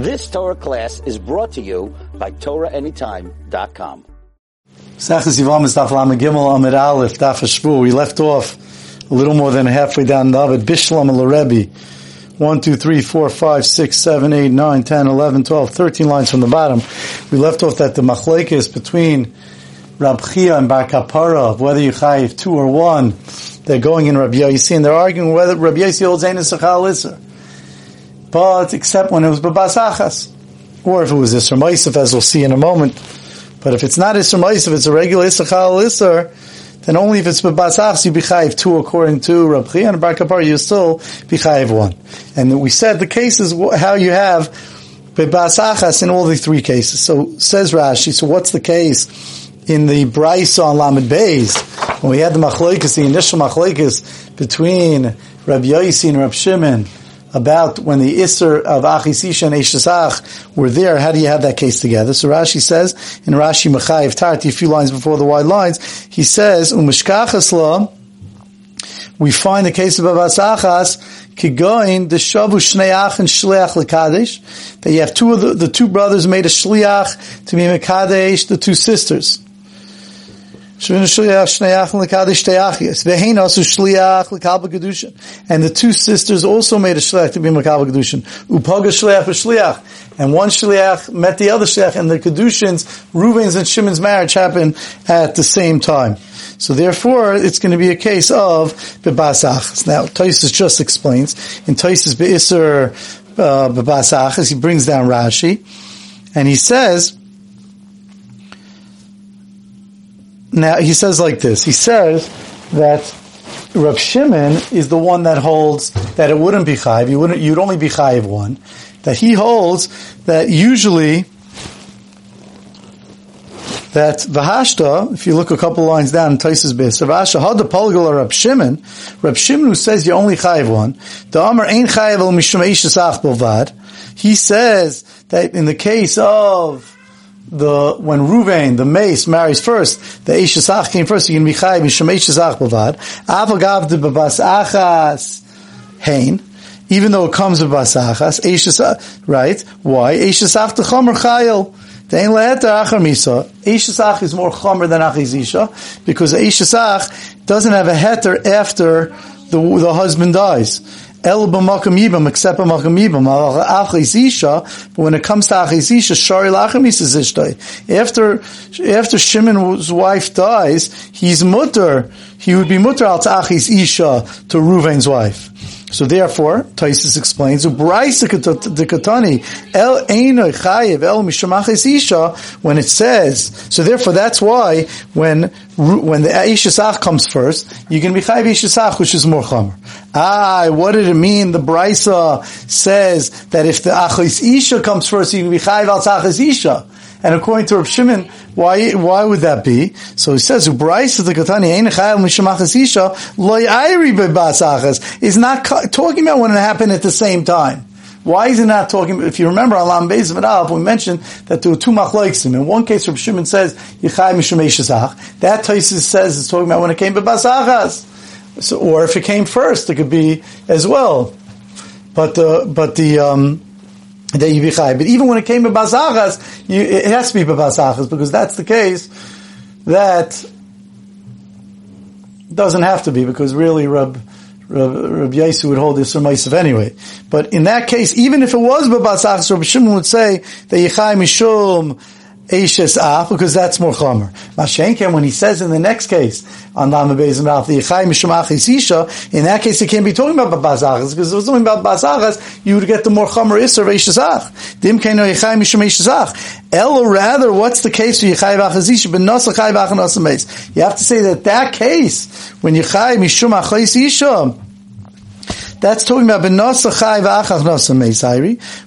This Torah class is brought to you by TorahAnytime.com. Is. We left off a little more than halfway down David Bishlam Larebi. 1, 2, 3, 4, 5, 6, 7, 8, 9, 10, 11, 12, 13 lines from the bottom. We left off that the machlekes between Rab Chia and Bar Kapara, whether you chayiv two or one, they're going in Rabbi Yossi, and they're arguing whether Rabbi Yossi holds Ein Sachal But, except when it was Babas Achas. Or if it was Isra Maisif, as we'll see in a moment. But if it's not Isra Maisif, it's a regular Issachal Isser, then only if it's Babas Achas, you be chayiv two according to Rab and Bar Kapara, you still be chayiv one. And we said the case is how you have Babas Achas in all the three cases. So, says Rashi, so what's the case? in the Brisa on Lamed Beis, when we had the machlokes, the initial machlokes between Rabbi Yossi and Rabbi Shimon about when the Isser of Achisisha and Eshesach were there, how do you have that case together? So Rashi says, in Rashi Mechayiv Tarti, a few lines before the wide lines, he says, Umishkachasla, we find the case of Abasachas, Kigoin, the Shavu Shneach and Shliach Lekadesh, that you have two of the, the two brothers made a Shliach to be Mekadesh, the two sisters. And the two sisters also made a shliach to be makabel kedushin. Upaga shliach shliach, and one shliach met the other shliach, and the kedushins, Reuven's and Shimon's marriage happened at the same time. So therefore, it's going to be a case of bebasachas. Now, Taisus just explains in Taisus beiser uh, bebasachas. He brings down Rashi, and he says Now he says like this. He says that Rav Shimon is the one that holds that it wouldn't be chayiv. You wouldn't. You'd only be chayiv one. That he holds that usually that Vahashta, if you look a couple lines down Taisus Bis, Vahashta had the Palgal Rab Shimon, Rab Shimon who says you only chayiv one, the Amar ain't chayiv el mishum. He says that in the case of the when Ruvain, the mace, marries first, the Eishasach came first, you can be Chai Misham Eishasach Bavad. Avagav de Babas Hain, even though it comes with Basachas, Eishasach, right? Why? Eishasach the Chomer Chayil. Dein leheter achar misa. Eishasach is more chomer than achizisha because Eishasach doesn't have a heter after the, the husband dies. El b'makam yibam, except b'makam yibam. Achizisha, but when it comes to achizisha, shari lachamis is ishtay. After, after Shimon's wife dies, he's mutter. He would be mutter al ta'achiz isha to Ruvain's wife. So therefore, Taisus explains, katani el chayev el mishamachis isha when it says. So therefore, that's why when when the ishasach comes first, you can be chayev ishasach, which is more chamer. Ah, what did it mean? The brisa says that if the achis isha comes first, you can be chayev al tzachis isha. And according to Rav Shimon, why why would that be? So he says, "Ubraisa the katani ein chayil mishamachas isha loy ayri bebasachas." Is not talking about when it happened at the same time. Why is he not talking? If you remember, Alam Beis V'Alf, we mentioned that there were two machlokes. In one case, Rav Shimon says Yichai Mishum That Taisus says it's talking about when it came to Basachas. So, or if it came first, it could be as well. But the but the um, be But even when it came to Basachas, it has to be Basachas because that's the case that doesn't have to be because really Rab Yesu would hold this Meisav anyway. But in that case, even if it was Basachas, Rab Shimon would say that Yichai Mishum Eishes Af, because that's more Chomer. Mashenken, when he says in the next case, on Lama Beis Mouth, the Yechai in that case, he can't be talking about Bazachas, because if it was talking about Bazachas, you would get the more Chomer Isser of Ach. Dim Keino Yechai Mishum Eishes Ach. El, or rather, what's the case for Yechai Vachazisha, but Vachanasa You have to say that that case, when Yechai Mishum Achais Isha, that's talking about Benasa Chai V'achach Nasa Meis,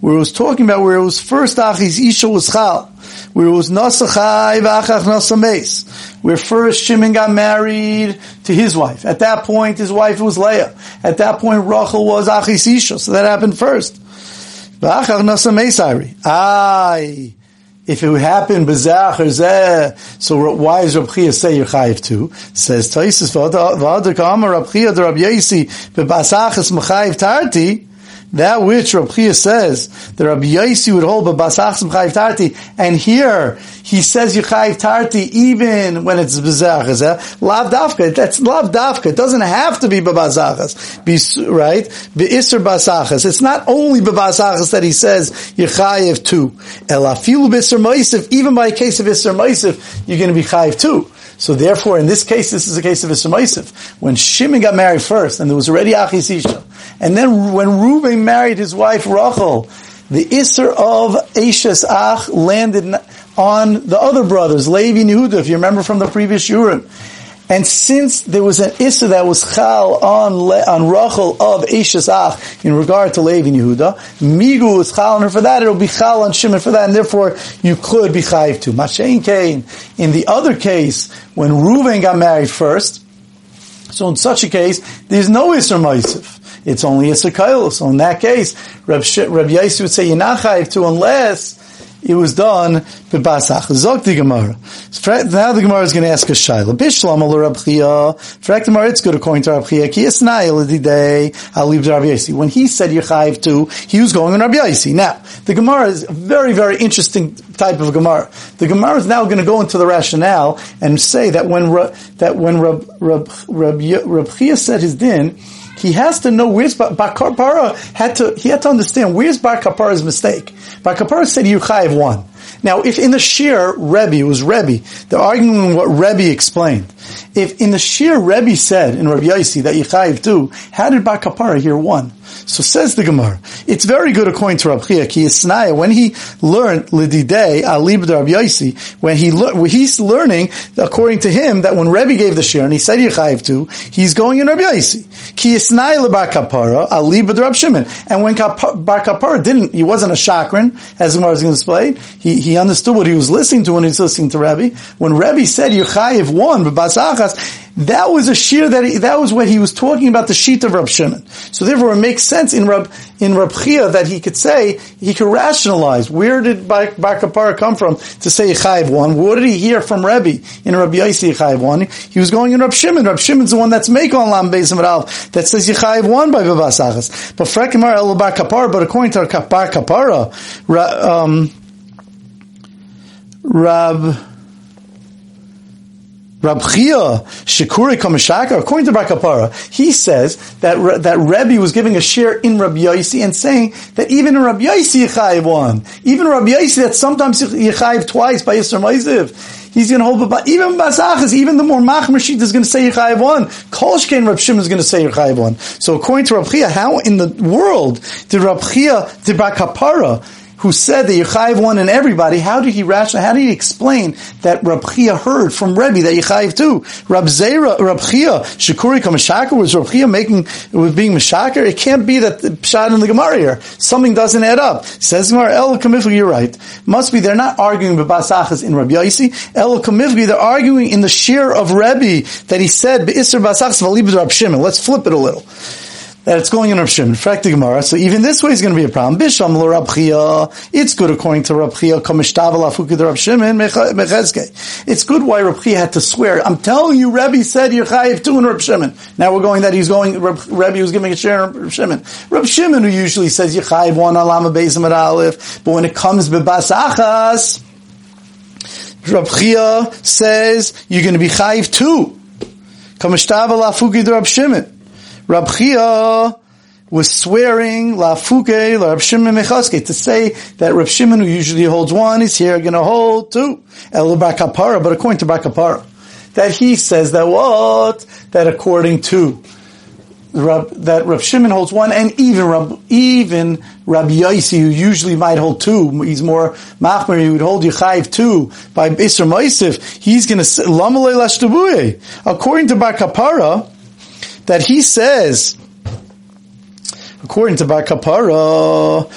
where it was talking about where it was first Achis Isha was Chal where it was Nasachai v'achach where first Shimon got married to his wife. At that point, his wife was Leah. At that point, Rachel was Achisisha, so that happened first. V'achach. If it happened bezach or zeh, so why is Rab Chia say you're chayiv too? Says Taisus v'adar kama Rab the Rab Yesi bebasachas mechayiv tarti that which Rabbi Chia says that Rabbi Yaisi would hold but b'basachsim chayiv tarti, and here he says you chayiv tarti even when it's b'zachas. Lav dafka, that's lav dafka. It doesn't have to be b'bazachas, be right? B'isr basachas. It's not only b'bazachas that he says you chayiv too. Elafilu b'isr ma'isif. Even by a case of isr ma'isif, you're going to be chayiv too. So therefore, in this case, this is a case of Ismaisif. When Shimon got married first, and there was already Achisisha, and then when Reuben married his wife Rachel, the Isser of Ashes Ach landed on the other brothers, Levi and Yehuda, if you remember from the previous Urim. And since there was an Issa that was Chal on, on Rachel of Ashes Ach in regard to Levi and Yehuda, Migu was Chal on her for that, it'll be Chal on Shimon for that, and therefore you could be Chayiv too. Mashain in the other case, when Reuven got married first, so in such a case, there's no Isser Moisif. It's only a Kail. So in that case, Reb, Sh- Reb would say, you're not Chayiv too unless it was done bebasach. Zok the Gemara. Now the Gemara is going to ask a shaila. Bishlam al Rab Chia. Fact the it's good according to Rab Chia. I'll leave Rabbi Yaisi. When he said Yechayiv too, he was going on Rabbi Yaisi. Now the Gemara is a very very interesting type of Gemara. The Gemara is now going to go into the rationale and say that when that when Rab Chia said his din he has to know where's Bar Kapara had to he had to understand where's Bar Kapara's mistake. Bar Kapara said Yuchayev one. Now, if in the Shir Rebbe was Rebbe, they're arguing what Rebbe explained. If in the Shir Rebbe said in Rabbi Yaisi that Yechayiv do, how did Bar Kapara hear one? So says the Gemara. It's very good according to Rabbi Chia. When he learned Lididei Alib Rabbi Yaisi, when he le- he's learning according to him that when Rebbe gave the shir and he said Yechayiv to, he's going in Rabbi Yaisi. Ki Yisnaya Lebar Kapara Alib Rabbi Shimon. And when Bar Kapara didn't, he wasn't a chakran, as the Gemara is going to display. He he understood what he was listening to when he was listening to Rebbe. When Rebbe said Yechayiv one, but Basachas, that was a shir that he, that was what he was talking about the sheet of Rab Shimon. So therefore, it makes sense in Rab in Rab Chia that he could say he could rationalize where did Bar, Kapara come from to say Chayiv one. What did he hear from Rebbe in Rabbi Yaisi Chayiv one? He was going in Rab Shimon. Rab Shimon's the one that's make on Lam Beis that says Yechayiv one by Bavasachas. But Frekimar El Bar Kapara. But according to our Bar Kapara, um, Rab. Rab Chia Shikuri Kamashaka, according to Bakapara, he says that that Rebbe was giving a share in Rabbi Yaisi and saying that even in Rabbi Yaisi Yechayiv one, even Rabbi Yaisi that sometimes Yechayiv twice by Yisra Maiziv, he's going to hold but even Basachas, even the more Machmashit is going to say Yechayiv one. Kolshkein Rab Shimon is going to say Yechayiv one. So according to Rab Chia, how in the world did Rab Chia, did Bakapara who said that Yechayiv one and everybody, how did he rationalize, how did he explain that Rab Chia heard from Rebbe that Yechayiv too? Rab Zera, Rab Chia, Shakuri Kamashaka, was Rab Chia making, was being Mashakar? It can't be that the Pshad in the Gemara here. Something doesn't add up. Says Gemara, El Kamifli, you're right. Must be, they're not arguing with Basachas in Rabbi Yaisi. El Kamifli, they're arguing in the shear of Rebbe that he said, Be'isr Basachas Valibid Rab Shimon. Let's flip it a little that it's going in Rav Shimon. Fact the Gemara. So even this way is going to be a problem. Bisham lo Chia. It's good according to Rab Chia. Kamishtav afuki Rab Shimon mechezke. It's good why Rab Chia had to swear. I'm telling you, Rebbe said you're chayiv two in Rab Shimon. Now we're going that he's going. Reb, Rebbe was giving a share in Rab Shimon. Rab Shimon who usually says you're chayiv one alama bezim at aleph, but when it comes bebas achas. Rab Chia says you're going to be chayiv two. Kamishtav afuki Rab Shimon. Rab Chia was swearing La Fuke, Rab Shimon Mechaske, to say that Rab Shimon, who usually holds one, is here going to hold two. El Bakapara, but according to Bakapara, that he says that what? That according to Rab, that Rab Shimon holds one, and even Rab, even Rabbi Yaisi, who usually might hold two, he's more machmer, he would hold Yechayiv two by Isra Maisif, he's going to Lamalei Lashtabuye. According to Bakapara, that he says, according to Bar Kapara,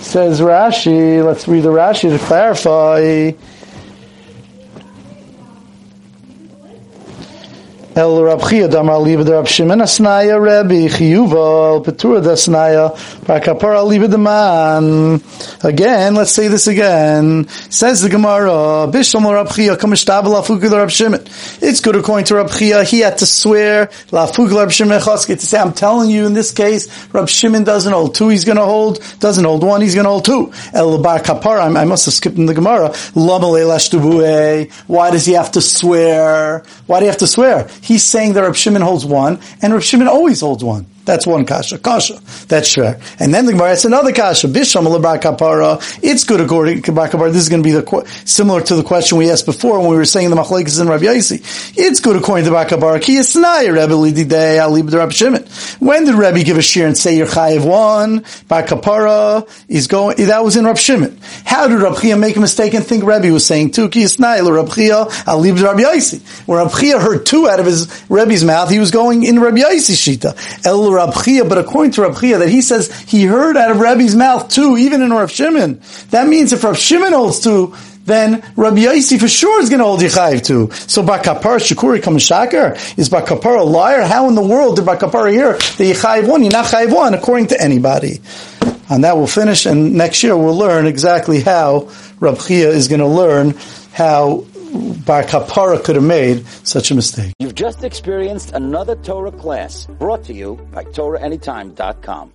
says Rashi, let's read the Rashi to clarify. El Rab Chia Damar Liba de Rab Shimon Asnaya Rebbe Chiyuva El Petura de Asnaya Bar Kapara Liba de Man. Again, let's say this again. Says the Gemara, Bishlam Rab Chia Kamishtab Lafuka Rab Shimon. It's good according to Rab Chia. He had to swear Lafuka Rab Shimon to say, I'm telling you in this case, Rab Shimon doesn't hold two, he's going to hold, doesn't hold one, he's going to hold two. El Bar Kapara, I must have skipped in the Gemara. Why does he have to swear? Why do you have to swear? He's saying that Rab Shimon holds one, and Rab Shimon always holds one. That's one kasha. Kasha. That's sure. And then the Gemara, it's another kasha. Bisham kapara. It's good according to Kapara. This is going to be the similar to the question we asked before when we were saying the machlekes in Rabbi Yaisi. It's good according to Bakapara. Ki yisnai Rebbe lididei alib the Rabbi Shimon. When did Rebbe give a shear and say you're chayiv one? Bakapara is going. That was in Rabbi Shimon. How did Rabbi Chia make a mistake and think Rebbe was saying two? Ki yisnai Rabbi Chia alib the Rabbi Yaisi. When Rabbi Chia heard two out of his Rebbe's mouth, he was going in Rabbi Yaisi shita. El Rab Chia, but according to Rab Chia, that he says he heard out of Rabbi's mouth too, even in Rav Shimon. That means if Rav Shimon holds two, then Rabbi Yaisi for sure is going to hold Yechayiv too. So Bakapar Shakuri Kamashakar is Bakapar a liar? How in the world did Bakapar hear the Yechayiv one? You're not Chayiv one according to anybody. And that will finish, and next year we'll learn exactly how Rabbi Chia is going to learn how Bar Kapara could have made such a mistake. You've just experienced another Torah class brought to you by TorahAnytime.com.